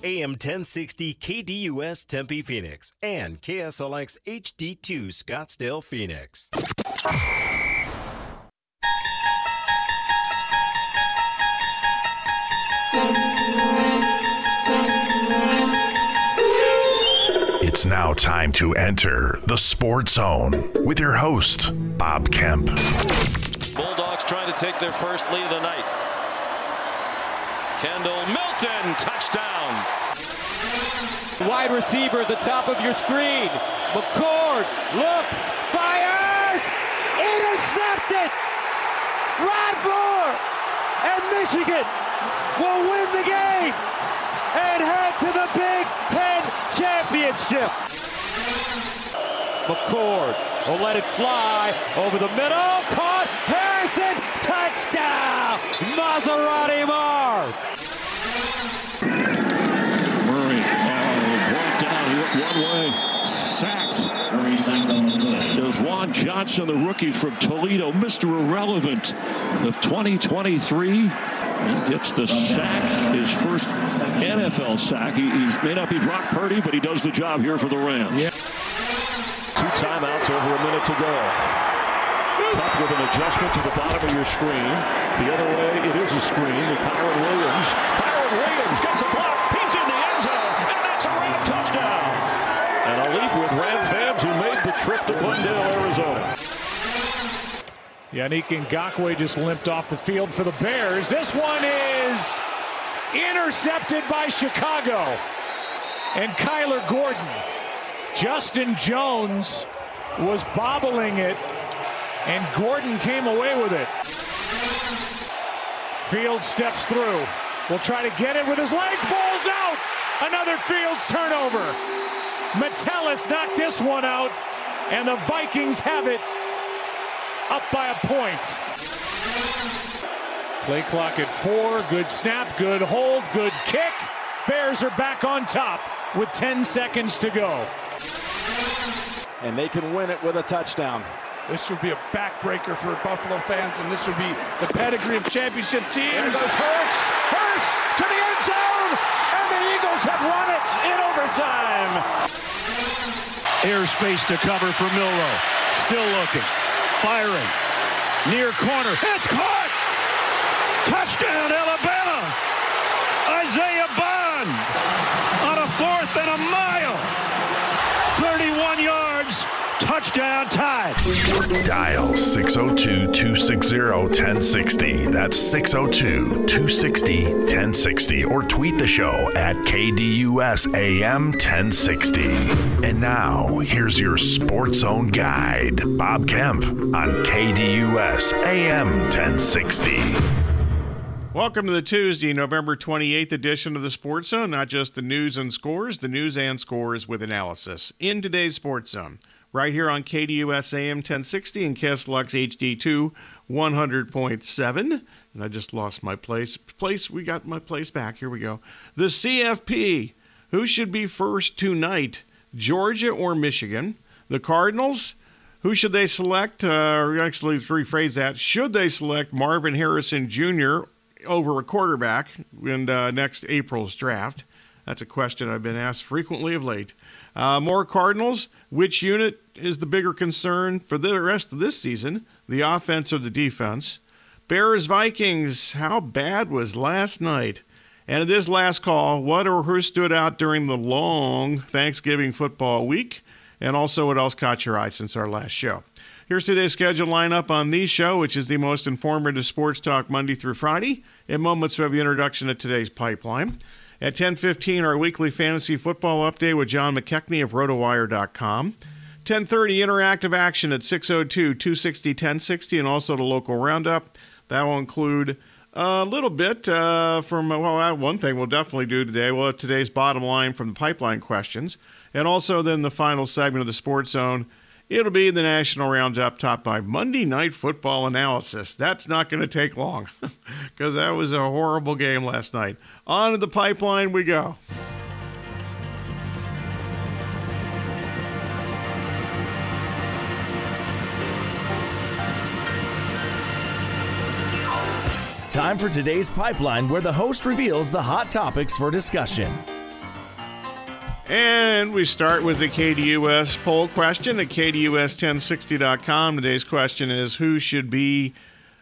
AM 1060 KDUS Tempe Phoenix and KSLX HD2 Scottsdale Phoenix. It's now time to enter the Sports Zone with your host, Bob Kemp. Bulldogs trying to take their first lead of the night. Kendall Milton, touchdown. Wide receiver at the top of your screen. McCord looks, fires, intercepted. Radford and Michigan will win the game and head to the Big Ten championship. McCord will let it fly over the middle. Caught Harrison. Touchdown. Maserati Marv. Murray oh, brought down. He went one way. Sacked. Desjuan Johnson, the rookie from Toledo, Mr. Irrelevant of 2023. He gets the sack, his first NFL sack. He may not be Brock Purdy, but he does the job here for the Rams. Yeah. Two timeouts over a minute to go. Kupp with an adjustment to the bottom of your screen. The other way, it is a screen. The Kyren Williams. Kyren Williams Yannick Ngakoue just limped off the field for the Bears. This one is intercepted by Chicago. And Kyler Gordon. Justin Jones was bobbling it, and Gordon came away with it. Field steps through. Will try to get it with his legs. Balls out. Another Fields turnover. Metellus knocked this one out, and the Vikings have it up by a point. Play clock at four. Good snap, good hold, good kick. Bears are back on top with 10 seconds to go. And they can win it with a touchdown. This would be a backbreaker for Buffalo fans, and this would be the pedigree of championship teams. There goes Hurts. Hurts to the end zone, and the Eagles have won it in overtime. Airspace to cover for Milroe. Still looking. Firing. Near corner. It's caught. Touchdown, Alabama. Isaiah Bond on a fourth and a mile. 31 yards. Touchdown tied. Dial 602 260 1060. That's 602 260 1060. Or tweet the show at KDUS AM 1060. And now, here's your Sports Zone guide, Bob Kemp, on KDUS AM 1060. Welcome to the Tuesday, November 28th edition of the Sports Zone. Not just the news and scores, the news and scores with analysis. In today's Sports Zone, right here on KDUS AM 1060 and KSLX HD2 100.7. And I just lost my place. Place, we got my place back. Here we go. The CFP. Who should be first tonight, Georgia or Michigan? The Cardinals. Who should they select? Uh, actually, rephrase that. Should they select Marvin Harrison Jr. over a quarterback in uh, next April's draft? That's a question I've been asked frequently of late. Uh, more Cardinals. Which unit is the bigger concern for the rest of this season? The offense or the defense? Bears Vikings. How bad was last night? And in this last call, what or who stood out during the long Thanksgiving football week? And also, what else caught your eye since our last show? Here's today's schedule lineup on the show, which is the most informative sports talk Monday through Friday. In moments, we have the introduction of today's pipeline. At 10:15, our weekly fantasy football update with John McKechnie of RotoWire.com. 10:30, interactive action at 602-260-1060, and also the local roundup. That will include a little bit uh, from well, one thing we'll definitely do today. We'll have today's bottom line from the pipeline questions, and also then the final segment of the Sports Zone. It'll be the National Roundup topped by Monday Night Football analysis. That's not going to take long because that was a horrible game last night. On to the pipeline we go. Time for today's pipeline, where the host reveals the hot topics for discussion. And we start with the KDUS poll question at KDUS1060.com. Today's question is Who should be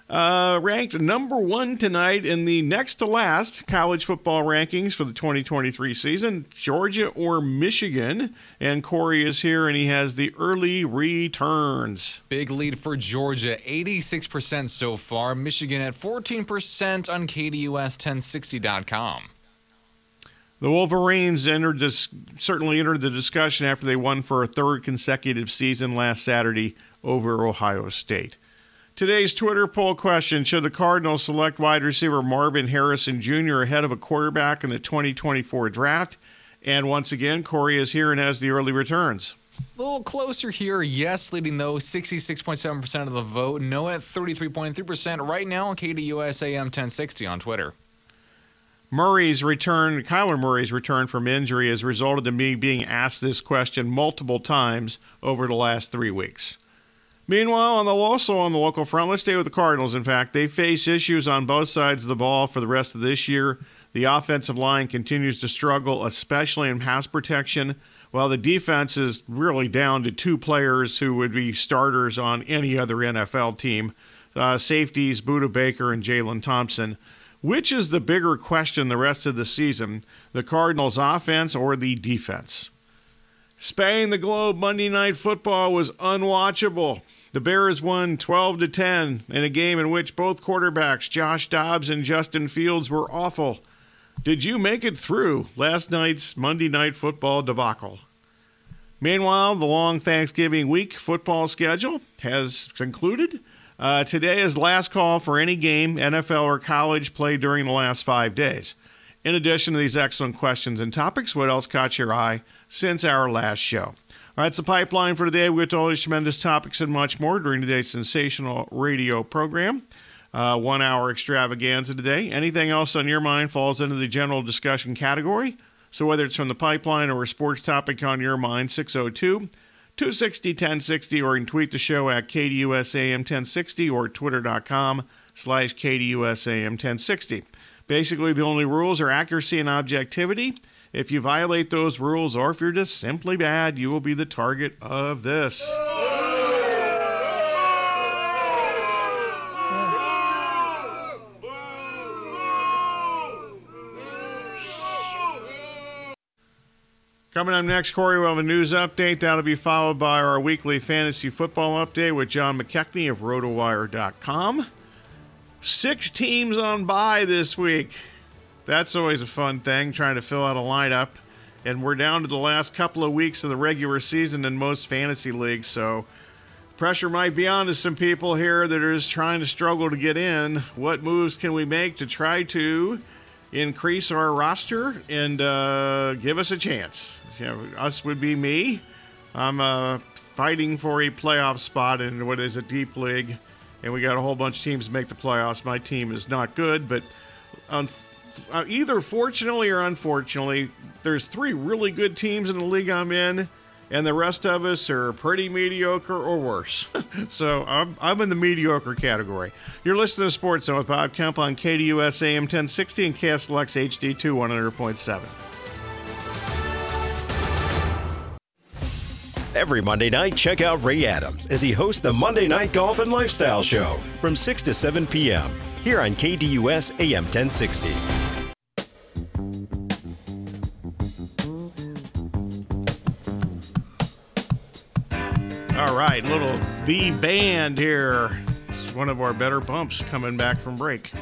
uh, ranked number one tonight in the next to last college football rankings for the 2023 season, Georgia or Michigan. And Corey is here and he has the early returns. Big lead for Georgia, 86% so far. Michigan at 14% on KDUS1060.com. The Wolverines entered this, certainly entered the discussion after they won for a third consecutive season last Saturday over Ohio State. Today's Twitter poll question Should the Cardinals select wide receiver Marvin Harrison Jr. ahead of a quarterback in the 2024 draft? And once again, Corey is here and has the early returns. A little closer here. Yes, leading though 66.7% of the vote. No at 33.3% right now on KDUS AM 1060 on Twitter. Murray's return, Kyler Murray's return from injury has resulted in me being asked this question multiple times over the last three weeks. Meanwhile, on the also on the local front, let's stay with the Cardinals. In fact, they face issues on both sides of the ball for the rest of this year. The offensive line continues to struggle, especially in pass protection, while the defense is really down to two players who would be starters on any other NFL team uh, safeties, Budda Baker and Jalen Thompson. Which is the bigger question the rest of the season, the Cardinals' offense or the defense? Spanning the globe Monday Night Football was unwatchable. The Bears won 12 to 10 in a game in which both quarterbacks, Josh Dobbs and Justin Fields, were awful. Did you make it through last night's Monday Night Football debacle? Meanwhile, the long Thanksgiving week football schedule has concluded. Uh, today is last call for any game, NFL or college, played during the last five days. In addition to these excellent questions and topics, what else caught your eye since our last show? All right, it's the pipeline for today. We to all these tremendous topics and much more during today's sensational radio program. Uh, one hour extravaganza today. Anything else on your mind falls into the general discussion category. So whether it's from the pipeline or a sports topic on your mind, 602- 260 1060 or you can tweet the show at KDUSAM 1060 or twitter.com slash KDUSAM 1060. Basically, the only rules are accuracy and objectivity. If you violate those rules or if you're just simply bad, you will be the target of this. Coming up next, Corey, we'll have a news update. That'll be followed by our weekly fantasy football update with John McKechnie of RotoWire.com. Six teams on bye this week. That's always a fun thing, trying to fill out a lineup. And we're down to the last couple of weeks of the regular season in most fantasy leagues, so pressure might be on to some people here that are just trying to struggle to get in. What moves can we make to try to increase our roster and uh, give us a chance? You know, us would be me. I'm uh, fighting for a playoff spot in what is a deep league, and we got a whole bunch of teams to make the playoffs. My team is not good, but un- uh, either fortunately or unfortunately, there's three really good teams in the league I'm in, and the rest of us are pretty mediocre or worse. so I'm, I'm in the mediocre category. You're listening to Sports Zone with Bob Kemp on KDUS AM 1060 and KSLX HD2 100.7. Every Monday night, check out Ray Adams as he hosts the Monday Night Golf and Lifestyle Show from 6 to 7 p.m. here on KDUS AM 1060. All right, little The Band here. It's one of our better bumps coming back from break.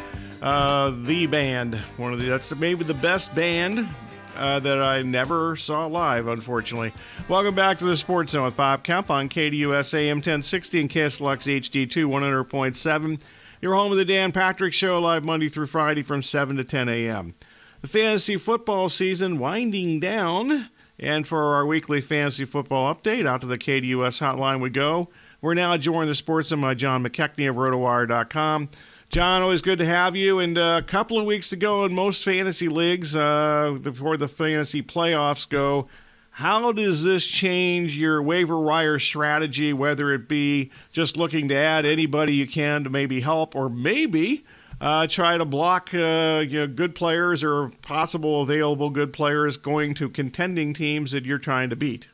Uh, the Band, one of the that's maybe the best band uh, that I never saw live, unfortunately. Welcome back to the Sports Zone with Bob Kemp on KDUS AM 1060 and KSLX HD2 100.7. You're home of the Dan Patrick Show live Monday through Friday from 7 to 10 a.m. The fantasy football season winding down. And for our weekly fantasy football update, out to the KDUS hotline we go. We're now joined the Sports by John McKechnie of RotoWire.com. John, always good to have you. And uh, a couple of weeks ago in most fantasy leagues, uh, before the fantasy playoffs go, how does this change your waiver wire strategy, whether it be just looking to add anybody you can to maybe help, or maybe uh, try to block uh, you know, good players or possible available good players going to contending teams that you're trying to beat?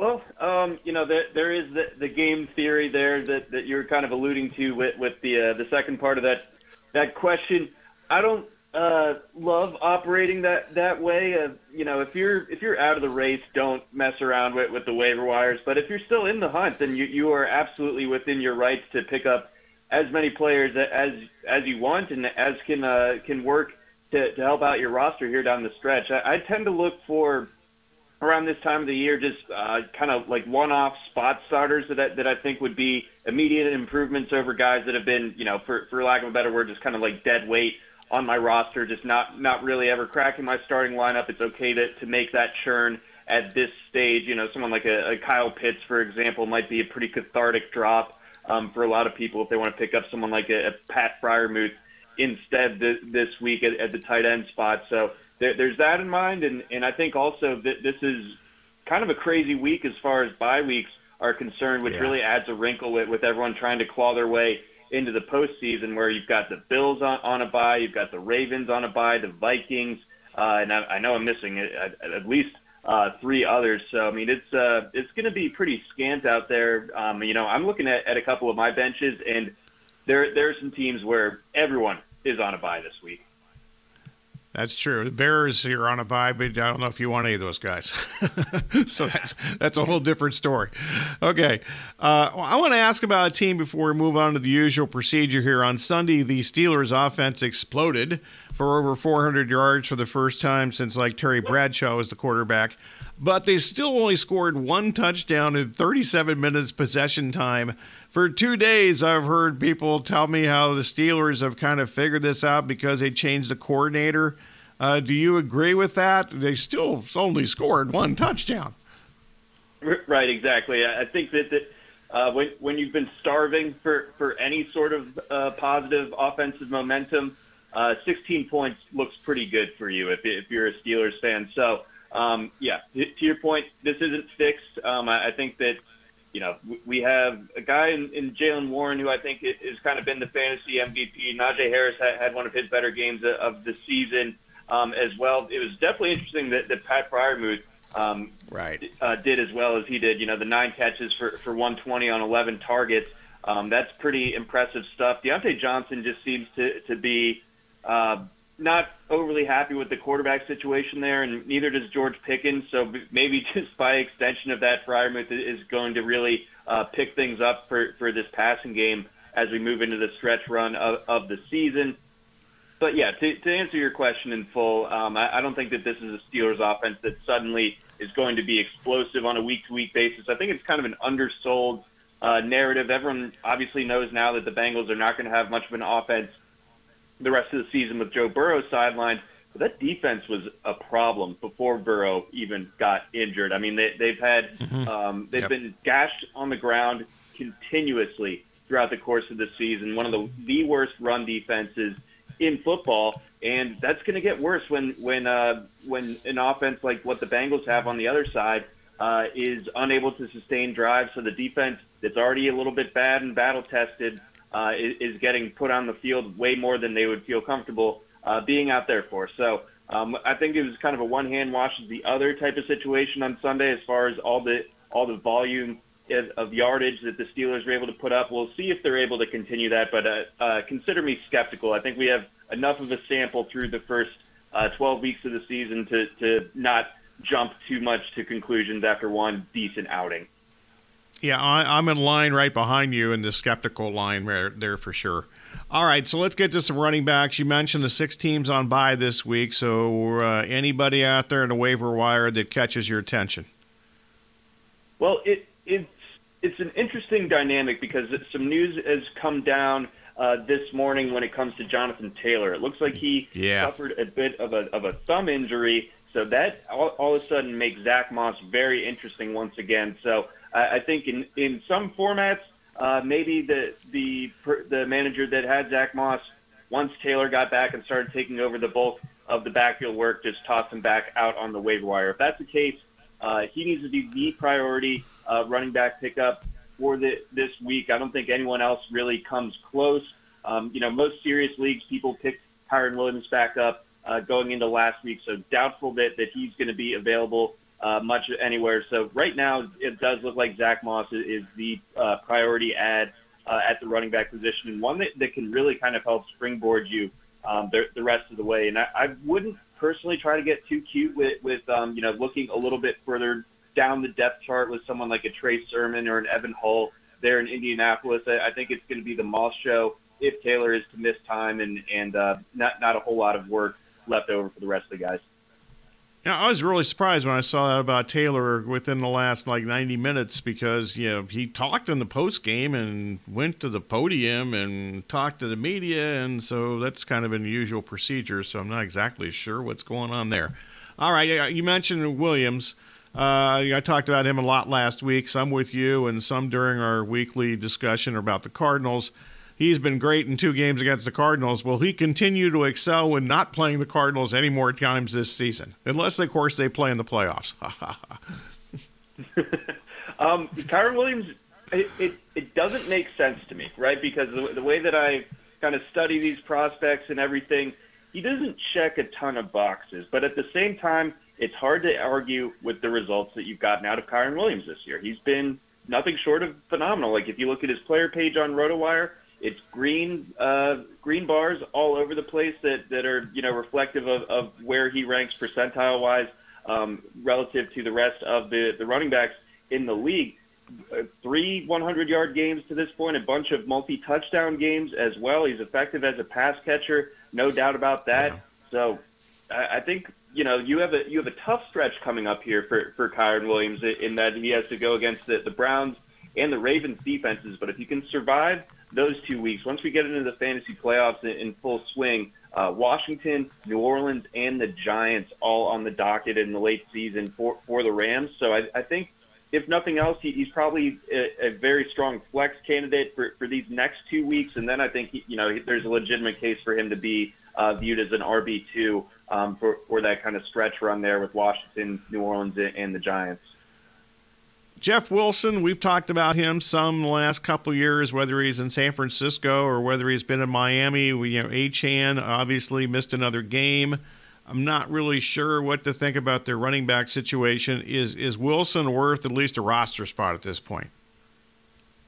Well, um, you know, there, there is the, the game theory there that, that you're kind of alluding to with, with the uh, the second part of that that question. I don't uh, love operating that that way. Uh, you know, if you're if you're out of the race, don't mess around with, with the waiver wires. But if you're still in the hunt, then you you are absolutely within your rights to pick up as many players as as you want and as can uh, can work to, to help out your roster here down the stretch. I, I tend to look for around this time of the year, just uh, kind of like one-off spot starters that I, that I think would be immediate improvements over guys that have been, you know, for for lack of a better word, just kind of like dead weight on my roster, just not not really ever cracking my starting lineup. It's okay to to make that churn at this stage. You know, someone like a, a Kyle Pitts, for example, might be a pretty cathartic drop um, for a lot of people if they want to pick up someone like a, a Pat Freiermuth instead th- this week at, at the tight end spot. So there, there's that in mind, and and I think also that this is kind of a crazy week as far as bye weeks are concerned, which yeah. really adds a wrinkle with, with everyone trying to claw their way into the postseason, where you've got the Bills on, on a bye, you've got the Ravens on a bye, the Vikings, uh, and I, I know I'm missing at, at least uh, three others. So I mean, it's uh, it's going to be pretty scant out there. Um, you know, I'm looking at, at a couple of my benches, and there there are some teams where everyone is on a bye this week. That's true. The Bears are on a bye, but I don't know if you want any of those guys. so that's that's a whole different story. Okay, uh, I want to ask about a team before we move on to the usual procedure here. On Sunday, the Steelers' offense exploded for over 400 yards for the first time since like Terry Bradshaw was the quarterback, but they still only scored one touchdown in 37 minutes possession time for two days, I've heard people tell me how the Steelers have kind of figured this out because they changed the coordinator. Uh, do you agree with that? They still only scored one touchdown. Right, exactly. I think that, that uh, when when you've been starving for, for any sort of uh, positive offensive momentum, uh, 16 points looks pretty good for you if, if you're a Steelers fan. So, um, yeah, to your point, this isn't fixed. Um, I, I think that you know, we have a guy in, in Jaylen Warren who I think has kind of been the fantasy MVP. Najee Harris had, had one of his better games of the season um, as well. It was definitely interesting that, that Pat Freiermuth um, right. uh, did as well as he did. You know, the nine catches for, for 120 on 11 targets. Um, that's pretty impressive stuff. Diontae Johnson just seems to, to be uh, not overly happy with the quarterback situation there, and neither does George Pickens. So maybe just by extension of that, Freiermuth is going to really uh, pick things up for, for this passing game as we move into the stretch run of, of the season. But yeah, to, to answer your question in full, um, I, I don't think that this is a Steelers offense that suddenly is going to be explosive on a week-to-week basis. I think it's kind of an undersold uh, narrative. Everyone obviously knows now that the Bengals are not going to have much of an offense the rest of the season with Joe Burrow sidelined. But that defense was a problem before Burrow even got injured. I mean, they, they've had mm-hmm. um, they've yep. been gashed on the ground continuously throughout the course of the season. One of the the worst run defenses in football, and that's going to get worse when when uh, when an offense like what the Bengals have on the other side uh, is unable to sustain drives. So the defense that's already a little bit bad and battle tested uh, is, is, getting put on the field way more than they would feel comfortable uh, being out there for. So um, I think it was kind of a one hand washes the other type of situation on Sunday as far as all the all the volume of, yardage that the Steelers were able to put up. We'll see if they're able to continue that, but uh, uh consider me skeptical. I think we have enough of a sample through the first uh, 12 weeks of the season to, to not jump too much to conclusions after one decent outing. Yeah, I, am in line right behind you in the skeptical line there, there for sure. All right, so let's get to some running backs. You mentioned the six teams on bye this week, so uh, anybody out there in the waiver wire that catches your attention? Well, it, it's it's an interesting dynamic because some news has come down uh, this morning when it comes to Jonathan Taylor. It looks like he yeah. suffered a bit of a of a thumb injury, so that all, all of a sudden makes Zach Moss very interesting once again. So I, I think in in some formats, uh, maybe the the the manager that had Zach Moss once Taylor got back and started taking over the bulk of the backfield work, just toss him back out on the waiver wire. If that's the case, uh, he needs to be the priority uh, running back pickup for the, this week. I don't think anyone else really comes close Um, you know, most serious leagues, people pick Kyren Williams back up uh, going into last week, so doubtful that, that he's going to be available uh, much anywhere. So right now, it does look like Zach Moss is, the uh, priority ad uh, at the running back position, and one that, that can really kind of help springboard you um, the, the rest of the way. And I, I wouldn't personally try to get too cute with, with um, you know, looking a little bit further down the depth chart with someone like a Trey Sermon or an Evan Hull there in Indianapolis. I, I think it's going to be the Moss show if Taylor is to miss time and and uh, not not a whole lot of work left over for the rest of the guys. Yeah, I was really surprised when I saw that about Taylor within the last like 90 minutes because you know he talked in the post game and went to the podium and talked to the media, and so that's kind of an unusual procedure. So I'm not exactly sure what's going on there. All right, you mentioned Williams. Uh, I talked about him a lot last week, some with you and some during our weekly discussion about the Cardinals. He's been great in two games against the Cardinals. Will he continue to excel when not playing the Cardinals any more times this season? Unless, of course, they play in the playoffs. um, Kyren Williams, it, it, it, doesn't make sense to me, right? Because the, the way that I kind of study these prospects and everything, he doesn't check a ton of boxes. But at the same time, it's hard to argue with the results that you've gotten out of Kyren Williams this year. He's been nothing short of phenomenal. Like if you look at his player page on RotoWire, it's green uh, green bars all over the place that, that are you know reflective of, of where he ranks percentile wise um, relative to the rest of the, the running backs in the league. Uh, three 100 yard games to this point, a bunch of multi touchdown games as well. He's effective as a pass catcher, no doubt about that. Yeah. So I, I think you know, you have a you have a tough stretch coming up here for for Kyren Williams in that he has to go against the, the Browns and the Ravens defenses. But if you can survive those two weeks, once we get into the fantasy playoffs in, full swing, uh, Washington, New Orleans, and the Giants all on the docket in the late season for for the Rams. So I, I think. If nothing else, he, he's probably a, a very strong flex candidate for, for these next two weeks, and then I think he, you know there's a legitimate case for him to be uh, viewed as an RB two um, for, for that kind of stretch run there with Washington, New Orleans, and the Giants. Jeff Wilson, we've talked about him some last couple years, whether he's in San Francisco or whether he's been in Miami. We, you know, Achane obviously missed another game. I'm not really sure what to think about their running back situation. Is is Wilson worth at least a roster spot at this point?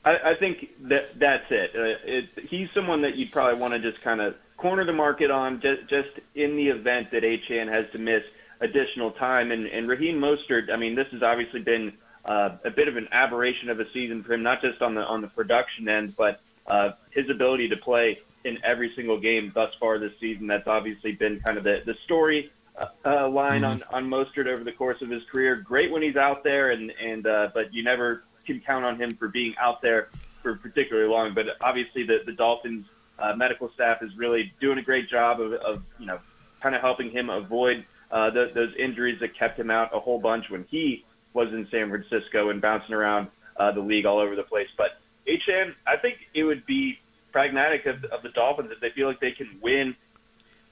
I, I think that that's it. Uh, it. He's someone that you'd probably want to just kind of corner the market on just, just in the event that Achane has to miss additional time. And, and Raheem Mostert, I mean, this has obviously been uh, a bit of an aberration of a season for him, not just on the on the production end, but uh, his ability to play in every single game thus far this season. That's obviously been kind of the the story uh, uh line mm-hmm. on on Mostert over the course of his career. Great when he's out there, and and uh, but you never can count on him for being out there for particularly long. But obviously, the the Dolphins uh, medical staff is really doing a great job of, of you know, kind of helping him avoid uh, the, those injuries that kept him out a whole bunch when he was in San Francisco and bouncing around uh, the league all over the place. But Achane, I think it would be pragmatic of, of the Dolphins if they feel like they can win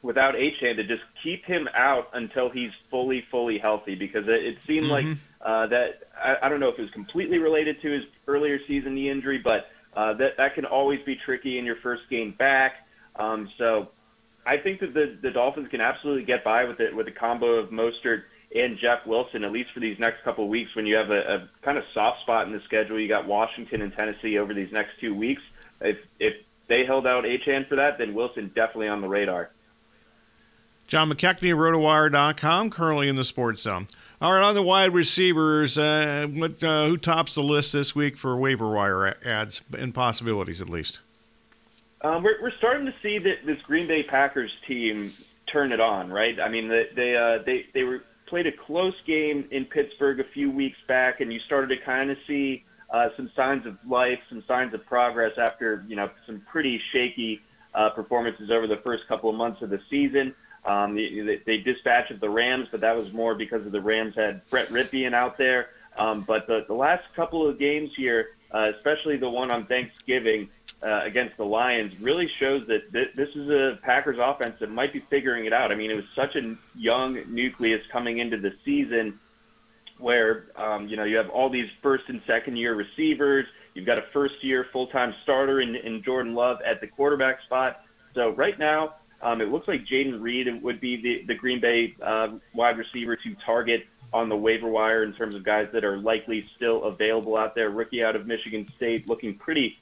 without Achane to just keep him out until he's fully, fully healthy because it, it seemed mm-hmm. like uh, that I, I don't know if it was completely related to his earlier season knee injury, but uh, that that can always be tricky in your first game back. Um, so I think that the the Dolphins can absolutely get by with it with a combo of Mostert and Jeff Wilson at least for these next couple of weeks when you have a, a kind of soft spot in the schedule. You got Washington and Tennessee over these next two weeks. If if they held out Achane for that, then Wilson definitely on the radar. John McKechnie, RotoWire.com, currently in the Sports Zone. All right, on the wide receivers, uh, what, uh, who tops the list this week for waiver wire ads and possibilities, at least? Um, we're, we're starting to see that this Green Bay Packers team turn it on, right? I mean, they they uh, they they were played a close game in Pittsburgh a few weeks back, and you started to kind of see uh, some signs of life, some signs of progress after you know some pretty shaky uh, performances over the first couple of months of the season. Um, they, they dispatched the Rams, but that was more because of the Rams had Brett Rypien out there. Um, but the, the last couple of games here, uh, especially the one on Thanksgiving uh, against the Lions, really shows that th- this is a Packers offense that might be figuring it out. I mean, it was such a young nucleus coming into the season where um, you know you have all these first and second year receivers. You've got a first-year full-time starter in, in Jordan Love at the quarterback spot. So right now, um, it looks like Jayden Reed would be the, the Green Bay uh, wide receiver to target on the waiver wire in terms of guys that are likely still available out there. Rookie out of Michigan State, looking pretty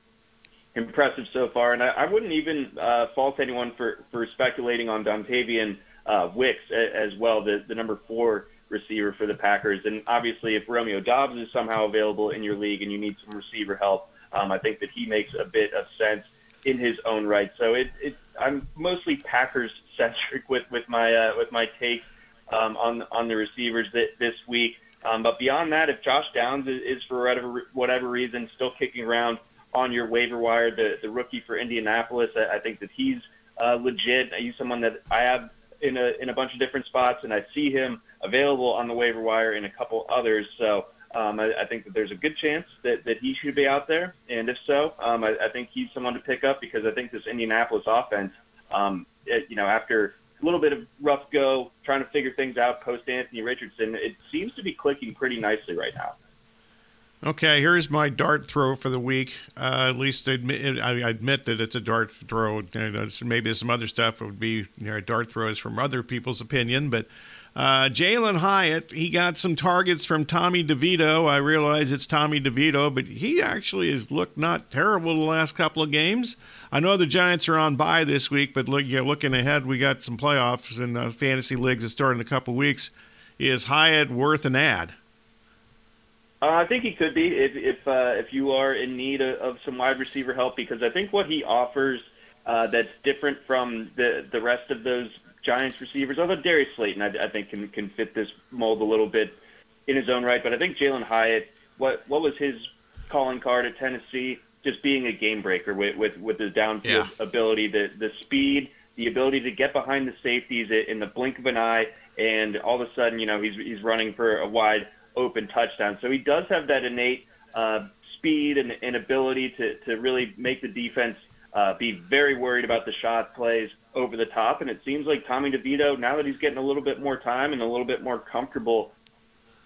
impressive so far. And I, I wouldn't even uh, fault anyone for, for speculating on Dontayvion uh, Wicks as well, the, the number four receiver for the Packers. And obviously, if Romeo Doubs is somehow available in your league and you need some receiver help, um, I think that he makes a bit of sense in his own right. So it, it I'm mostly Packers centric with with my uh, with my take um, on on the receivers that, this week. Um, but beyond that, if Josh Downs is, is for whatever whatever reason still kicking around on your waiver wire, the the rookie for Indianapolis, I, I think that he's uh, legit. He's someone that I have in a in a bunch of different spots, and I see him available on the waiver wire in a couple others. So um, I, I think that there's a good chance that, that he should be out there, and if so, um, I, I think he's someone to pick up because I think this Indianapolis offense, um, it, you know, after a little bit of rough go trying to figure things out post Anthony Richardson, it seems to be clicking pretty nicely right now. Okay, here's my dart throw for the week. Uh, at least admit, I admit that it's a dart throw. Maybe some other stuff would be you know, dart throws from other people's opinion, but uh, Jalin Hyatt, he got some targets from Tommy DeVito. I realize it's Tommy DeVito, but he actually has looked not terrible the last couple of games. I know the Giants are on bye this week, but look, looking ahead, we got some playoffs and uh, fantasy leagues that start in a couple of weeks. Is Hyatt worth an ad? Uh, I think he could be if if uh, if you are in need of, of, some wide receiver help because I think what he offers uh, that's different from the the rest of those Giants receivers, although Darius Slayton, I, I think, can can fit this mold a little bit in his own right. But I think Jalin Hyatt, what what was his calling card at Tennessee? Just being a game breaker with with, with the downfield yeah. ability, the the speed, the ability to get behind the safeties in the blink of an eye, and all of a sudden, you know, he's he's running for a wide open touchdown. So he does have that innate uh, speed and, and ability to to really make the defense uh, be very worried about the shot plays over the top. And it seems like Tommy DeVito, now that he's getting a little bit more time and a little bit more comfortable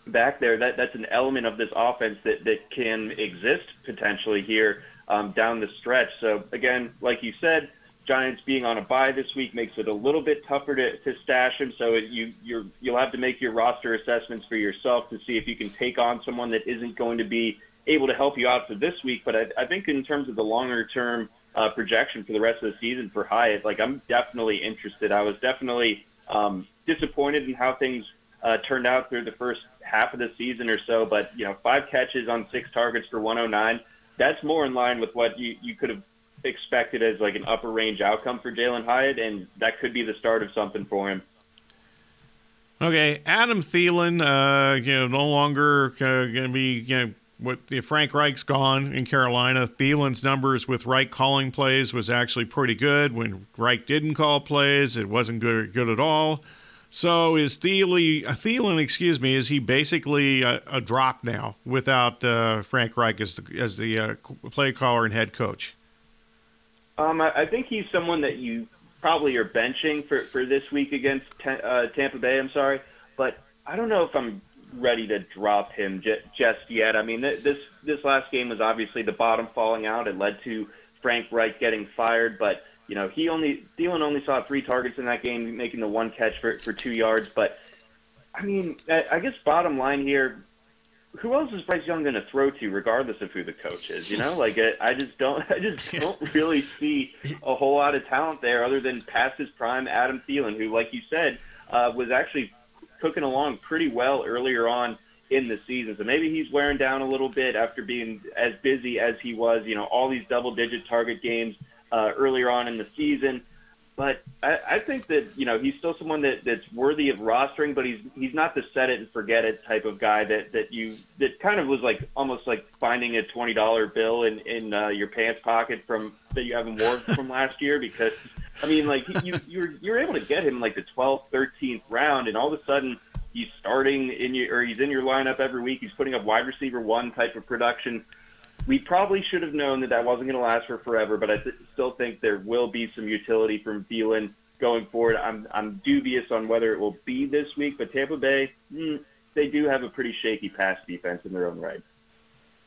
back there, that that's an element of this offense that that can exist potentially here um, down the stretch. So again, like you said. Giants being on a bye this week makes it a little bit tougher to, to stash him. So you you're, you'll have to make your roster assessments for yourself to see if you can take on someone that isn't going to be able to help you out for this week. But I, I think in terms of the longer term uh, projection for the rest of the season for Hyatt. Like I'm definitely interested. I was definitely um, disappointed in how things uh, turned out through the first half of the season or so. But you know, five catches on six targets for 109. That's more in line with what you you could have expected as like an upper range outcome for Jalin Hyatt, and that could be the start of something for him. Okay, Adam Thielen, uh, you know, no longer uh, going to be you know what if Frank Reich's gone in Carolina, Thielen's numbers with Reich calling plays was actually pretty good. When Reich didn't call plays, it wasn't good good at all. So is Thielen, uh, Thielen, excuse me, is he basically a, a drop now without uh, Frank Reich as the as the uh, play caller and head coach? Um, I, I, think he's someone that you probably are benching for, for this week against uh, Tampa Bay. I'm sorry, but I don't know if I'm ready to drop him j- just yet. I mean, th- this this last game was obviously the bottom falling out. It led to Frank Reich getting fired, but you know he only Thielen only saw three targets in that game, making the one catch for for two yards. But I mean, I, I guess bottom line here, who else is Bryce Young going to throw to, regardless of who the coach is? You know, like I, I just don't, I just don't really see a whole lot of talent there, other than past his prime Adam Thielen, who, like you said, uh, was actually cooking along pretty well earlier on in the season. So maybe he's wearing down a little bit after being as busy as he was, you know, all these double digit target games uh, earlier on in the season. But I, I think that, you know, he's still someone that, that's worthy of rostering, but he's he's not the set it and forget it type of guy that, that you that kind of was like almost like finding a twenty dollar bill in, in uh, your pants pocket from that you haven't worn from last year because I mean, like you you're you're able to get him like the 12th, 13th round, and all of a sudden he's starting in your or he's in your lineup every week. He's putting up wide receiver one type of production. We probably should have known that that wasn't going to last for forever, but I th- still think there will be some utility from Thielen going forward. I'm I'm dubious on whether it will be this week, but Tampa Bay, mm, they do have a pretty shaky pass defense in their own right.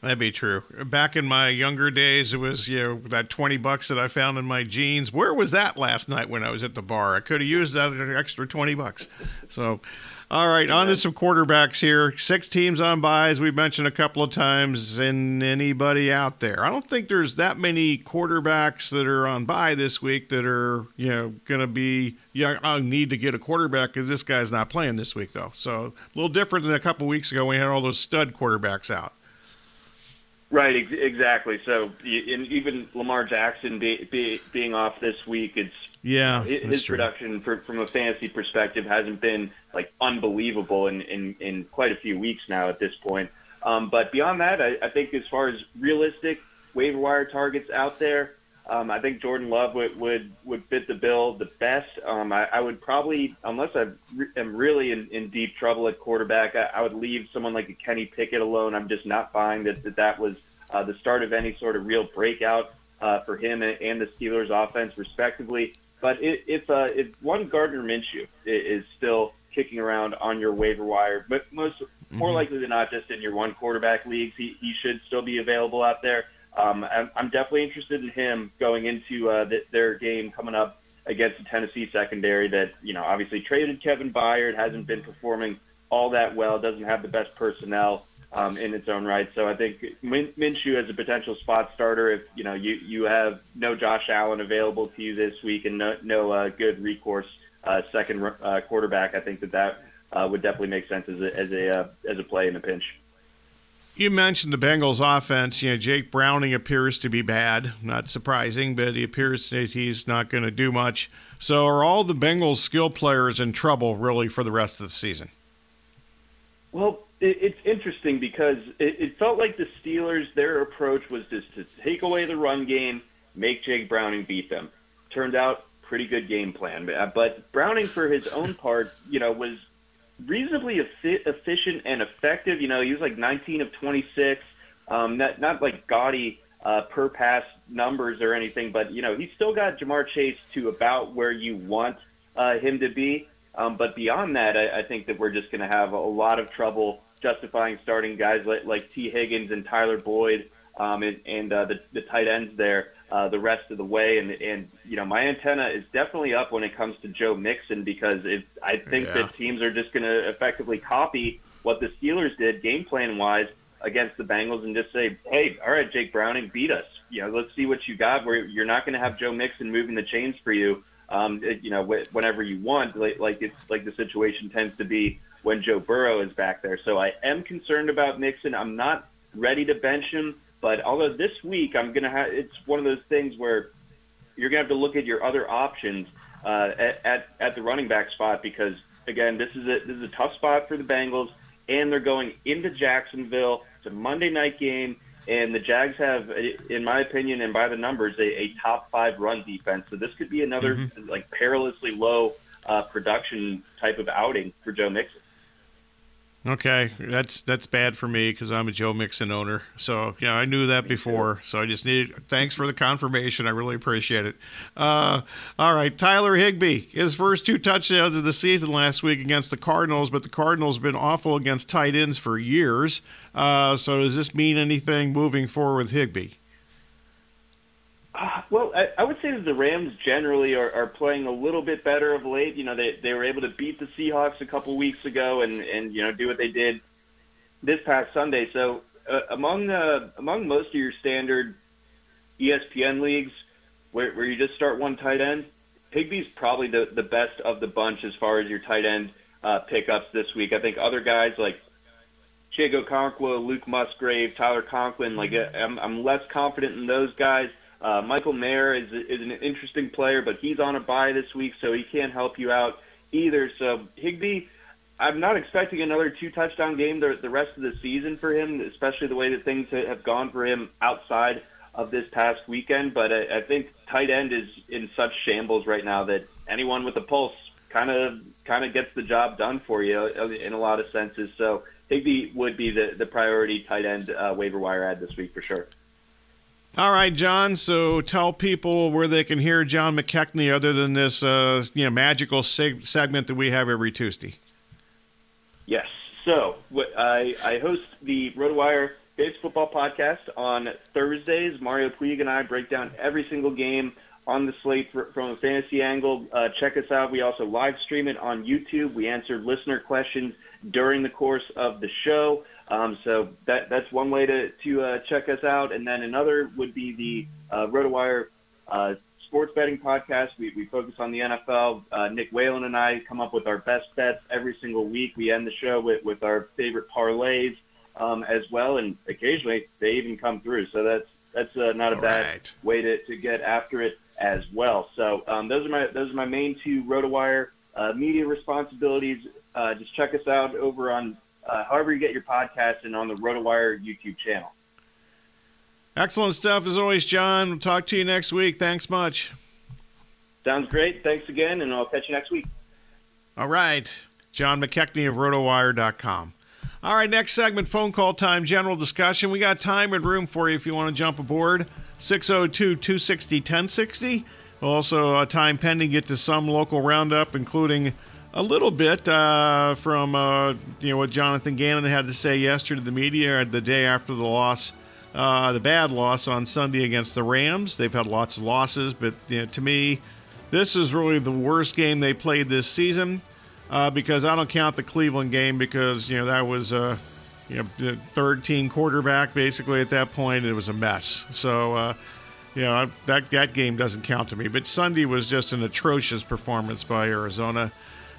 That'd be true. Back in my younger days, it was you know that twenty bucks that I found in my jeans. Where was that last night when I was at the bar? I could have used that extra twenty bucks. So, all right, on to some quarterbacks here. Six teams on buys. We mentioned a couple of times. And anybody out there? I don't think there's that many quarterbacks that are on buy this week that are you know going to be. Yeah, I need to get a quarterback because this guy's not playing this week though. So a little different than a couple weeks ago when we had all those stud quarterbacks out. Right, ex- exactly. So, and even Lamar Jackson be, be, being off this week, it's yeah, his production for, from a fantasy perspective hasn't been like unbelievable in, in, in quite a few weeks now at this point. Um, but beyond that, I, I think as far as realistic waiver wire targets out there, um, I think Jordan Love would, would, would fit the bill the best. Um, I, I would probably, unless I re- am really in, in deep trouble at quarterback, I, I would leave someone like a Kenny Pickett alone. I'm just not buying that that, that was uh, the start of any sort of real breakout uh, for him and, and the Steelers offense, respectively. But if, uh, if one Gardner Minshew is still kicking around on your waiver wire, but most more likely than not, just in your one quarterback leagues, he, he should still be available out there. Um, I'm, I'm definitely interested in him going into uh, the, their game coming up against the Tennessee secondary that, you know, obviously traded Kevin Byard, hasn't been performing all that well, doesn't have the best personnel um, in its own right. So I think Min- Minshew as a potential spot starter, if, you know, you, you have no Josh Allen available to you this week and no, no uh, good recourse uh, second uh, quarterback, I think that that uh, would definitely make sense as a, as a, uh, as a play in a pinch. You mentioned the Bengals offense. You know, Jake Browning appears to be bad. Not surprising, but he appears that he's not going to do much. So, are all the Bengals skill players in trouble really for the rest of the season? Well, it, it's interesting because it, it felt like the Steelers, their approach was just to take away the run game, make Jake Browning beat them. Turned out pretty good game plan, but Browning, for his own part, you know, was reasonably efficient and effective. You know, he was like 19 of 26. Um, not not like gaudy uh, per pass numbers or anything, but you know, he's still got Ja'Marr Chase to about where you want uh, him to be. Um, but beyond that, I, I think that we're just going to have a lot of trouble justifying starting guys like, like Tee Higgins and Tyler Boyd um, and, and uh, the, the tight ends there uh, the rest of the way. And, and, you know, my antenna is definitely up when it comes to Joe Mixon because it, I think Yeah. that teams are just going to effectively copy what the Steelers did game plan wise against the Bengals and just say, hey, all right, Jake Browning, beat us. You know, let's see what you got. Where you're not going to have Joe Mixon moving the chains for you. Um, you know, wh- whenever you want, like, like it's like the situation tends to be when Joe Burrow is back there. So I am concerned about Mixon. I'm not ready to bench him, but although this week I'm gonna have, it's one of those things where you're gonna have to look at your other options uh, at, at at the running back spot because again, this is a this is a tough spot for the Bengals, and they're going into Jacksonville. It's a Monday night game, and the Jags have, in my opinion, and by the numbers, a, a top five run defense. So this could be another like perilously low uh, production type of outing for Joe Mixon. Okay, that's that's bad for me because I'm a Joe Mixon owner. So yeah, I knew that before. So I just needed. Thanks for the confirmation. I really appreciate it. Uh, all right, Tyler Higbee, his first two touchdowns of the season last week against the Cardinals, but the Cardinals have been awful against tight ends for years. Uh, so does this mean anything moving forward with Higbee? Well, I, I would say that the Rams generally are, are playing a little bit better of late. You know, they they were able to beat the Seahawks a couple weeks ago, and and you know do what they did this past Sunday. So uh, among uh, among most of your standard ESPN leagues, where where you just start one tight end, Higbee's probably the the best of the bunch as far as your tight end uh, pickups this week. I think other guys like Chig Okonkwo, Luke Musgrave, Tyler Conklin, like uh, I'm, I'm less confident in those guys. Uh, Michael Mayer is, is an interesting player, but he's on a bye this week, so he can't help you out either. So Higbee, I'm not expecting another two touchdown game the, the rest of the season for him, especially the way that things have gone for him outside of this past weekend. But I, I think tight end is in such shambles right now that anyone with a pulse kind of kind of gets the job done for you in a lot of senses. So Higbee would be the, the priority tight end uh, waiver wire ad this week for sure. All right, John. So tell people where they can hear John McKechnie other than this, uh, you know, magical seg- segment that we have every Tuesday. Yes. So I, I host the RotoWire Dave's Football Podcast on Thursdays. Mario Puig and I break down every single game on the slate for, from a fantasy angle. Uh, check us out. We also live stream it on YouTube. We answer listener questions during the course of the show. Um, so that that's one way to to uh, check us out. And then another would be the uh, RotoWire uh, sports betting podcast. We, we focus on the NFL. Uh, Nick Whalen and I come up with our best bets every single week. We end the show with, with our favorite parlays um, as well, and occasionally they even come through. So that's that's uh, not a All bad right. way to, to get after it as well. So um, those are my those are my main two RotoWire uh, media responsibilities. Uh, just check us out over on uh, however you get your podcast and on the RotoWire YouTube channel. Excellent stuff as always, John. We'll talk to you next week. Thanks much. Sounds great. Thanks again, and I'll catch you next week. All right. John McKechnie of RotoWire.com. All right, next segment, phone call time, general discussion. We got time and room for you if you want to jump aboard. 602 260 1060. Also, uh, time pending, get to some local roundup, including a little bit uh, from uh, you know what Jonathan Gannon had to say yesterday to the media the day after the loss, uh, the bad loss on Sunday against the Rams. They've had lots of losses, but you know, to me, this is really the worst game they played this season uh, because I don't count the Cleveland game because you know that was a you know the third team quarterback basically at that point. And it was a mess. So uh, you know that that game doesn't count to me. But Sunday was just an atrocious performance by Arizona.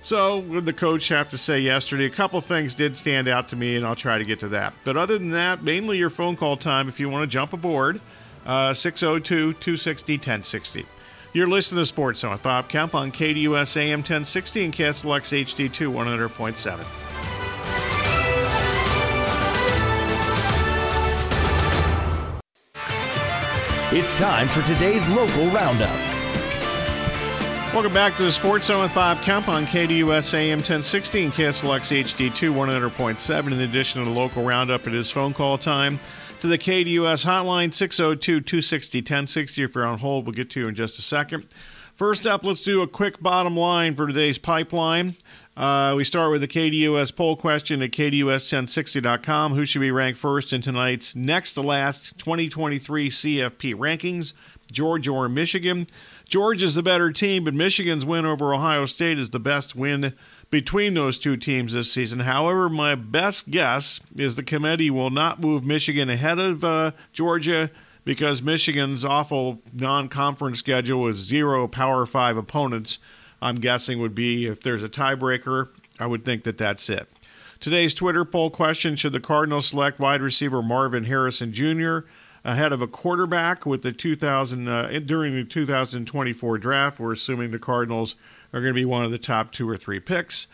So did the coach have to say yesterday? A couple things did stand out to me, and I'll try to get to that. But other than that, mainly your phone call time if you want to jump aboard. Uh, 602 260 1060. You're listening to Sports Zone with Bob Kemp on KDUS AM 1060 and KSLX HD2 100.7. It's time for today's local roundup. Welcome back to the Sports Zone with Bob Kemp on KDUS AM 1060 and KSLX HD2 100.7. In addition to the local roundup, it is phone call time to the KDUS hotline 602 260 1060. If you're on hold, we'll get to you in just a second. First up, let's do a quick bottom line for today's pipeline. Uh, we start with the KDUS poll question at KDUS1060.com. Who should be ranked first in tonight's next to last 2023 CFP rankings? Georgia or Michigan? Georgia's the better team, but Michigan's win over Ohio State is the best win between those two teams this season. However, my best guess is the committee will not move Michigan ahead of uh, Georgia because Michigan's awful non conference schedule with zero Power Five opponents, I'm guessing, would be if there's a tiebreaker, I would think that that's it. Today's Twitter poll question Should the Cardinals select wide receiver Marvin Harrison Jr. ahead of a quarterback with the 2000 uh, during the 2024 draft? We're assuming the Cardinals are going to be one of the top two or three picks.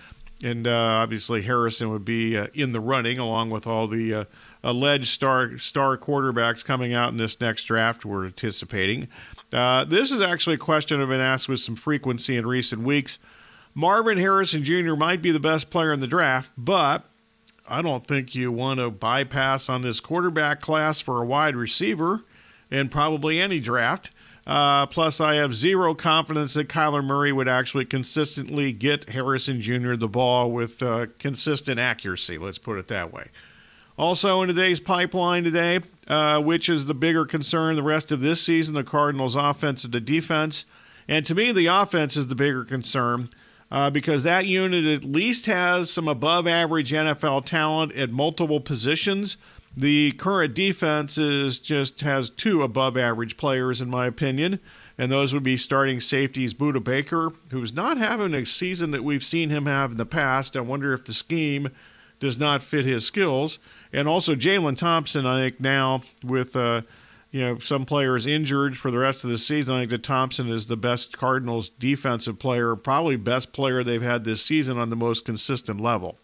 And uh, obviously, Harrison would be uh, in the running along with all the uh, alleged star star quarterbacks coming out in this next draft we're anticipating. Uh, this is actually a question I've been asked with some frequency in recent weeks. Marvin Harrison Jr. might be the best player in the draft, but I don't think you want to bypass on this quarterback class for a wide receiver in probably any draft. Uh, plus, I have zero confidence that Kyler Murray would actually consistently get Harrison Jr. the ball with uh, consistent accuracy. Let's put it that way. Also, in today's pipeline today, uh, which is the bigger concern the rest of this season, the Cardinals' offense or the defense. And to me, the offense is the bigger concern uh, because that unit at least has some above average NFL talent at multiple positions. The current defense is just has two above average players, in my opinion, and those would be starting safeties Budda Baker, who's not having a season that we've seen him have in the past. I wonder if the scheme does not fit his skills, and also Jalen Thompson. I think now with uh, you know some players injured for the rest of the season, I think that Thompson is the best Cardinals defensive player, probably best player they've had this season on the most consistent level.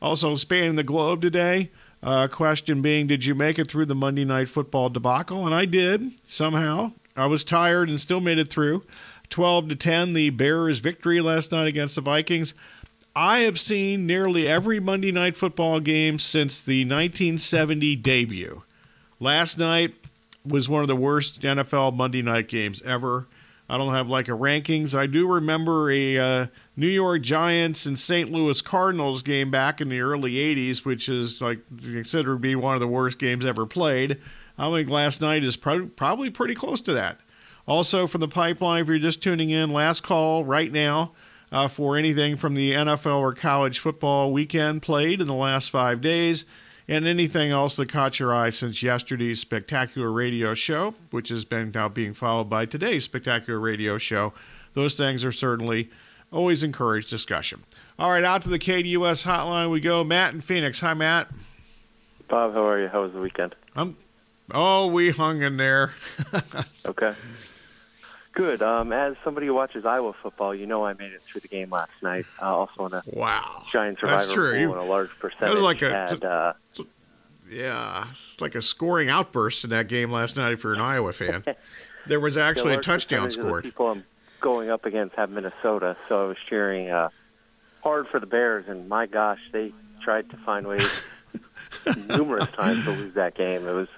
Also spanning the globe today. Uh, question being, did you make it through the Monday Night Football debacle? And I did somehow. I was tired and still made it through. 12 to 10, the Bears' victory last night against the Vikings. I have seen nearly every Monday Night Football game since the 1970 debut. Last night was one of the worst NFL Monday night games ever. I don't have like a rankings. I do remember a uh, New York Giants and St. Louis Cardinals game back in the early 80s, which is like considered to be one of the worst games ever played. I think last night is pro- probably pretty close to that. Also, from the pipeline, if you're just tuning in, last call right now uh, for anything from the NFL or college football weekend played in the last five days, and anything else that caught your eye since yesterday's spectacular radio show, which has been now being followed by today's spectacular radio show. Those things are certainly always encourage discussion. All right, out to the KDUS hotline we go. Matt in Phoenix. Hi, Matt. Bob, how are you? How was the weekend? I'm. Oh, we hung in there. okay. Good. Um, as somebody who watches Iowa football, you know I made it through the game last night. Uh, also in a wow giant survivor That's true. You- and a large percentage. That was like a- had, uh, Yeah, it's like a scoring outburst in that game last night if you're an Iowa fan. There was actually a touchdown scored. people I'm going up against have Minnesota, so I was cheering uh, hard for the Bears, and my gosh, they tried to find ways numerous times to lose that game. It was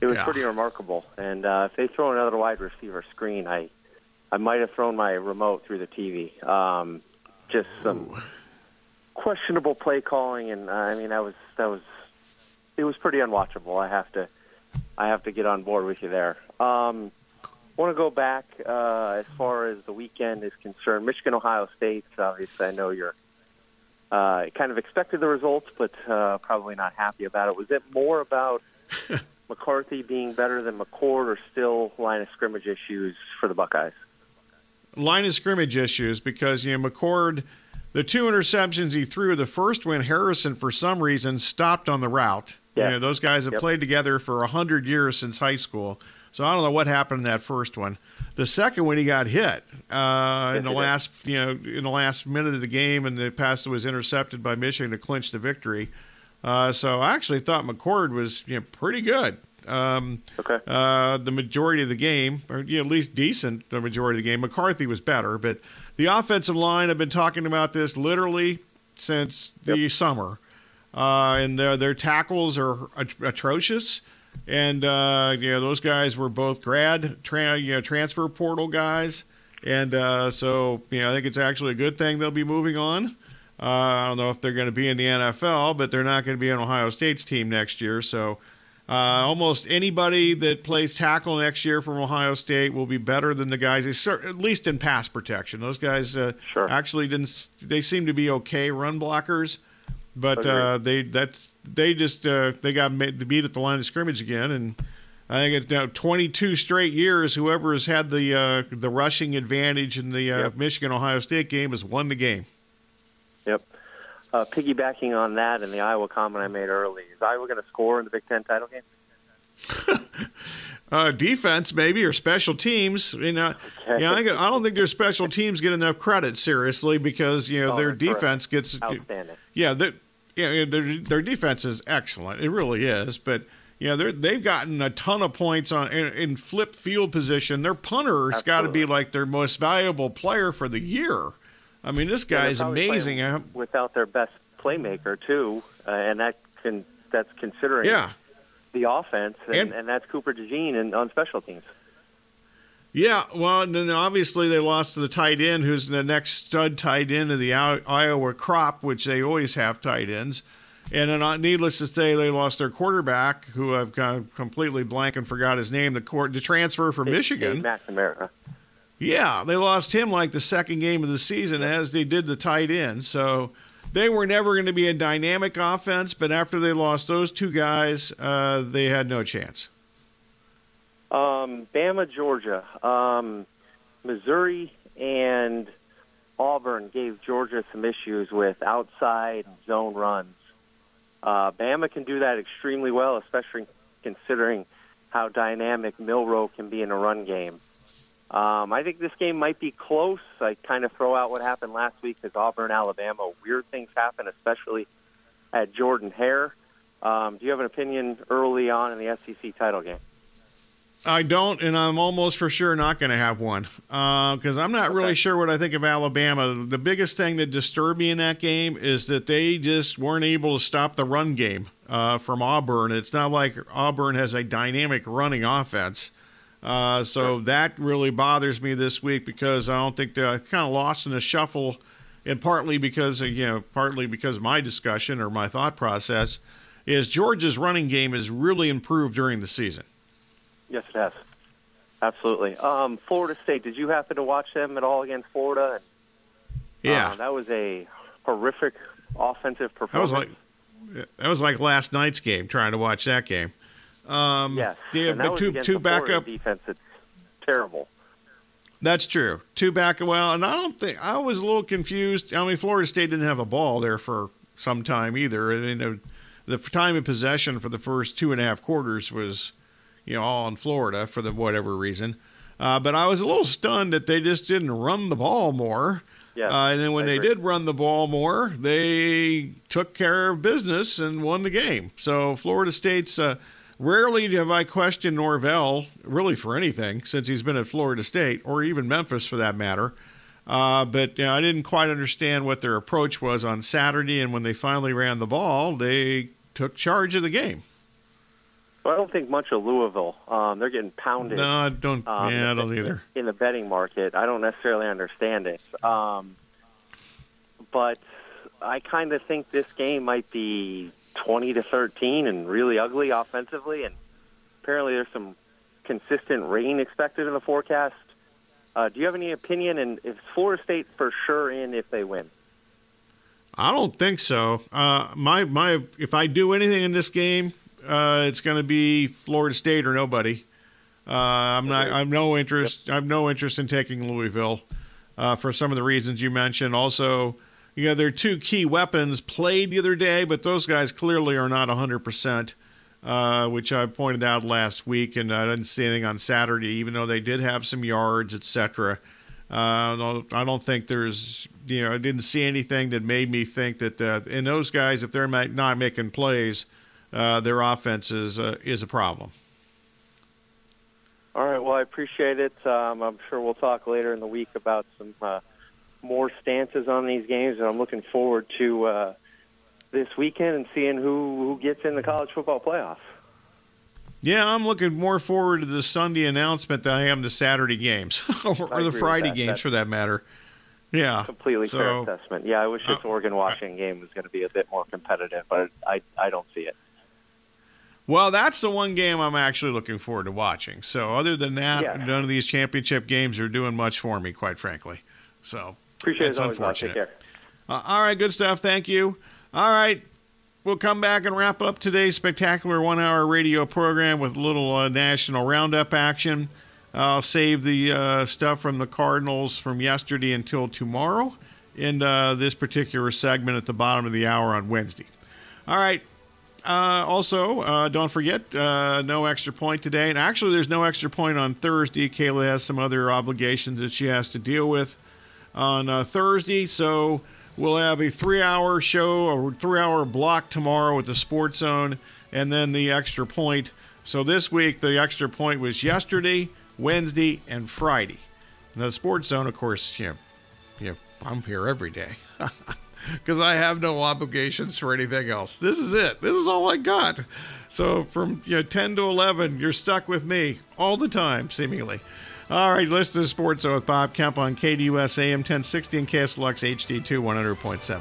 it was Yeah. pretty remarkable. And uh, if they throw another wide receiver screen, I I might have thrown my remote through the TV. Um, just some questionable play calling, and uh, I mean that was that was it was pretty unwatchable. I have to I have to get on board with you there. Um, want to go back uh, as far as the weekend is concerned. Michigan, Ohio State. Obviously, I know you're uh, kind of expected the results, but uh, probably not happy about it. Was it more about McCarthy being better than McCord, or still line of scrimmage issues for the Buckeyes? line of scrimmage issues because you know McCord, the two interceptions he threw, the first one Harrison for some reason stopped on the route. Yeah. You know, those guys have Yep. played together for a hundred years since high school. So I don't know what happened in that first one. The second one he got hit uh, in the last you know in the last minute of the game, and the pass was intercepted by Michigan to clinch the victory. Uh, so I actually thought McCord was you know pretty good. Um, okay. Uh, the majority of the game, or you know, at least decent, the majority of the game. McCarthy was better, but the offensive line. I've been talking about this literally since the summer, uh, and their, their tackles are at- atrocious. And uh, you know, those guys were both grad, tra- you know, transfer portal guys, and uh, so you know, I think it's actually a good thing they'll be moving on. Uh, I don't know if they're going to be in the NFL, but they're not going to be on Ohio State's team next year. So uh, almost anybody that plays tackle next year from Ohio State will be better than the guys, at least in pass protection. Those guys uh, actually didn't. They seem to be okay run blockers, but uh, they that's they just uh, they got beat at the line of scrimmage again, and I think it's now 22 straight years. Whoever has had the uh, the rushing advantage in the uh, Michigan Ohio State game has won the game. Uh, piggybacking on that and the Iowa comment I made early, is Iowa going to score in the Big Ten title game? uh, defense maybe or special teams. You know, Okay. yeah, I, I don't think their special teams get enough credit seriously because you know Oh, their that's correct. defense gets Outstanding. yeah, their, yeah, their their defense is excellent. It really is, but. You know, they've gotten a ton of points on in, in flip field position. Their punter's got to be like their most valuable player for the year. I mean, this Yeah, they're guy's probably amazing. Without their best playmaker too, uh, and that can that's considering Yeah. the offense, and, And- and, that's Cooper DeJean and on special teams. Yeah, well, and then obviously they lost to the tight end, who's the next stud tight end of the Iowa crop, which they always have tight ends. And then, uh, needless to say, they lost their quarterback, who I've gone completely blank and forgot his name, the court, the transfer from Michigan. McNamara. Yeah, they lost him like the second game of the season, as they did the tight end. So they were never going to be a dynamic offense, but after they lost those two guys, uh, they had no chance. Um, Bama, Georgia, um, Missouri, and Auburn gave Georgia some issues with outside zone runs. Uh, Bama can do that extremely well, especially considering how dynamic Milroe can be in a run game. Um, I think this game might be close. I kind of throw out what happened last week because Auburn, Alabama, weird things happen, especially at Jordan Hare. Um, do you have an opinion early on in the SEC title game? I don't, and I'm almost for sure not going to have one because I'm not really sure what I think of Alabama. The biggest thing that disturbed me in that game is that they just weren't able to stop the run game uh, from Auburn. It's not like Auburn has a dynamic running offense. Uh, so that really bothers me this week because I don't think they're kind of lost in the shuffle, and partly because you know, partly because my discussion or my thought process is Georgia's running game has really improved during the season. Yes, it has. Absolutely. Um, Florida State. Did you happen to watch them at all against Florida? Yeah, uh, that was a horrific offensive performance. That was like that was like last night's game. Trying to watch that game. Um, yes, yeah, but two two backup defense. It's terrible. That's true. Two back well, and I don't think I was a little confused. I mean, Florida State didn't have a ball there for some time either. I mean, the time of possession for the first two and a half quarters was, you know, all in Florida for the whatever reason. Uh, but I was a little stunned that they just didn't run the ball more. Yeah, uh, and then when I they agree. did run the ball more, they took care of business and won the game. So Florida State's uh, rarely have I questioned Norvell really for anything since he's been at Florida State or even Memphis for that matter. Uh, but you know, I didn't quite understand what their approach was on Saturday, and when they finally ran the ball, they took charge of the game. Well, I don't think much of Louisville. Um, they're getting pounded. No, I don't. um, yeah, I in the- don't either. In the betting market, I don't necessarily understand it. Um, but I kind of think this game might be 20 to 13 and really ugly offensively. And apparently, there's some consistent rain expected in the forecast. Uh, do you have any opinion? And is Florida State for sure in if they win? I don't think so. Uh, my my, if I do anything in this game, uh, it's going to be Florida State or nobody. Uh, I'm not. I'm no interest. I have no interest in taking Louisville uh, for some of the reasons you mentioned. Also, you know, their two key weapons played the other day, but those guys clearly are not 100 percent. Uh, which I pointed out last week, and I didn't see anything on Saturday, even though they did have some yards, etc. Uh, I don't think there's, you know, I didn't see anything that made me think that, uh, and those guys, if they're not making plays, uh, their offense is uh, is a problem. All right. Well, I appreciate it. Um, I'm sure we'll talk later in the week about some uh, more stances on these games, and I'm looking forward to uh, this weekend and seeing who who gets in the college football playoff. Yeah, I'm looking more forward to the Sunday announcement than I am the Saturday games or, or the Friday that. games That's- for that matter. Yeah, Completely so, fair assessment. Yeah, I wish this Oregon Washington game was going to be a bit more competitive, but I I don't see it. Well, that's the one game I'm actually looking forward to watching. So, other than that, Yeah. none of these championship games are doing much for me, quite frankly. So, Appreciate it's it. Unfortunate. Take care. Uh, all right, good stuff. Thank you. All right, we'll come back and wrap up today's spectacular one-hour radio program with a little uh, national roundup action. I'll save the uh, stuff from the Cardinals from yesterday until tomorrow in uh, this particular segment at the bottom of the hour on Wednesday. All right. Uh, also, uh, don't forget, uh, no extra point today. And actually, there's no extra point on Thursday. Kayla has some other obligations that she has to deal with on uh, Thursday. So we'll have a three hour show, a three hour block tomorrow with the Sports Zone, and then the extra point. So this week, the extra point was yesterday, Wednesday, and Friday. Now, the Sports Zone, of course, you know, you know I'm here every day. Because I have no obligations for anything else. This is it. This is all I got. So from you know 10 to 11, you're stuck with me all the time, seemingly. All right, listen to Sports with Bob Kemp on KDUS AM 1060 and KSLX HD2 100.7.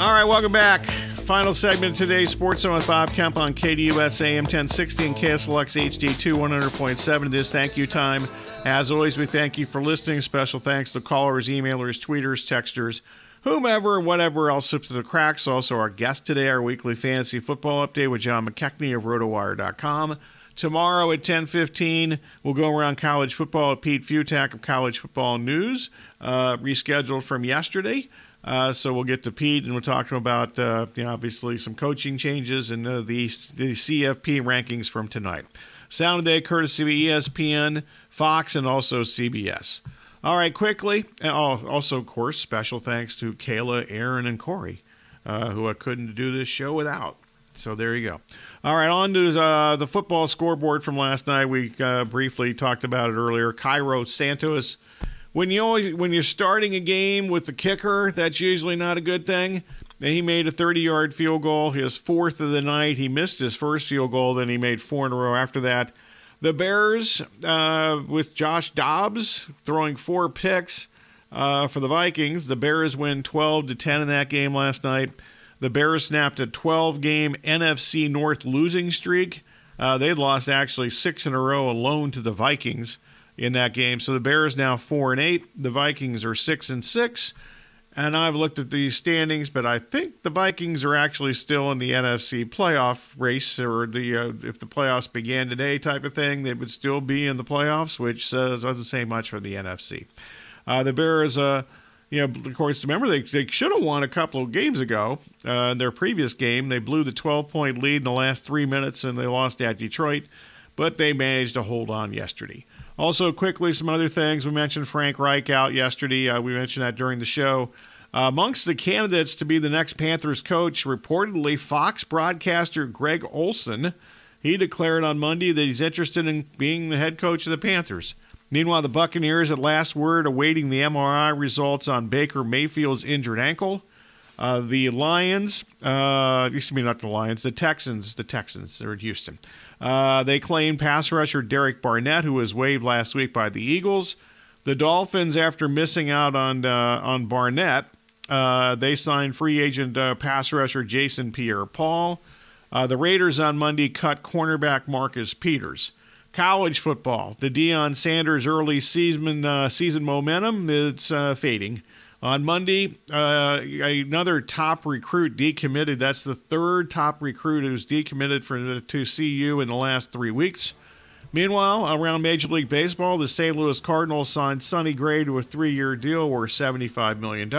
All right, welcome back. Final segment of today's Sports Zone with Bob Kemp on KDUS AM 1060 and KSLX HD2 100.7. It is thank you time. As always, we thank you for listening. Special thanks to callers, emailers, tweeters, texters, whomever, and whatever else slips through the cracks. Also, our guest today, our weekly fantasy football update with John McKechnie of RotoWire.com. Tomorrow at 10:15, we'll go around college football with Pete Fiutak of College Football News, uh, rescheduled from yesterday. Uh, so we'll get to Pete and we'll talk to him about uh, you know, obviously some coaching changes and uh, the the CFP rankings from tonight. Sound of the day courtesy of ESPN, Fox, and also CBS. All right, quickly. also, of course, special thanks to Kayla, Aaron, and Corey, uh, who I couldn't do this show without. So there you go. All right, on to uh, the football scoreboard from last night. We uh, briefly talked about it earlier. Cairo Santos when you always when you're starting a game with the kicker, that's usually not a good thing. And he made a 30-yard field goal, his fourth of the night. He missed his first field goal, then he made four in a row after that. The Bears, uh, with Josh Dobbs throwing four picks uh, for the Vikings, the Bears win 12 to 10 in that game last night. The Bears snapped a 12-game NFC North losing streak. Uh, they lost actually six in a row alone to the Vikings in that game. So the Bears now four and eight. The Vikings are six and six. And I've looked at these standings, but I think the Vikings are actually still in the NFC playoff race, or the uh, if the playoffs began today type of thing, they would still be in the playoffs, which doesn't say much for the NFC. Uh, the Bears, uh, you know, of course, remember they, they should have won a couple of games ago. Uh, in their previous game, they blew the 12 point lead in the last three minutes, and they lost at Detroit, but they managed to hold on yesterday. Also, quickly, some other things. We mentioned Frank Reich out yesterday. Uh, we mentioned that during the show. Uh, amongst the candidates to be the next Panthers coach, reportedly Fox broadcaster Greg Olsen. He declared on Monday that he's interested in being the head coach of the Panthers. Meanwhile, the Buccaneers at last word awaiting the MRI results on Baker Mayfield's injured ankle. Uh, the Lions, uh, used to be not the Lions, the Texans, the Texans, they're in Houston. Uh, they claim pass rusher Derek Barnett, who was waived last week by the Eagles. The Dolphins, after missing out on uh, on Barnett, uh, they signed free agent uh, pass rusher Jason Pierre-Paul. Uh, the Raiders on Monday cut cornerback Marcus Peters. College football, the Deion Sanders early season uh, season momentum it's uh, fading. On Monday, another top recruit decommitted. That's the third top recruit who's decommitted for to CU in the last three weeks. Meanwhile, around Major League Baseball, the St. Louis Cardinals signed Sonny Gray to a three-year deal worth $75 million.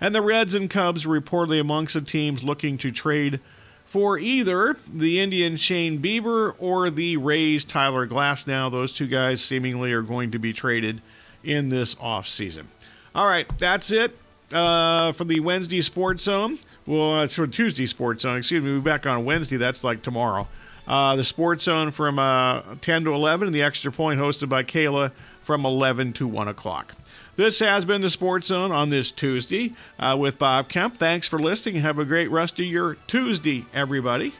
And the Reds and Cubs are reportedly amongst the teams looking to trade for either the Indian Shane Bieber or the Rays Tyler Glasnow. Those two guys seemingly are going to be traded in this offseason. All right, that's it uh, for the Wednesday Sports Zone. Well, uh, for Tuesday Sports Zone. Excuse me, we'll be back on Wednesday. That's like tomorrow. Uh, the Sports Zone from uh, 10 to 11, and the Extra Point hosted by Kayla from 11 to 1 o'clock. This has been the Sports Zone on this Tuesday uh, with Bob Kemp. Thanks for listening. Have a great rest of your Tuesday, everybody.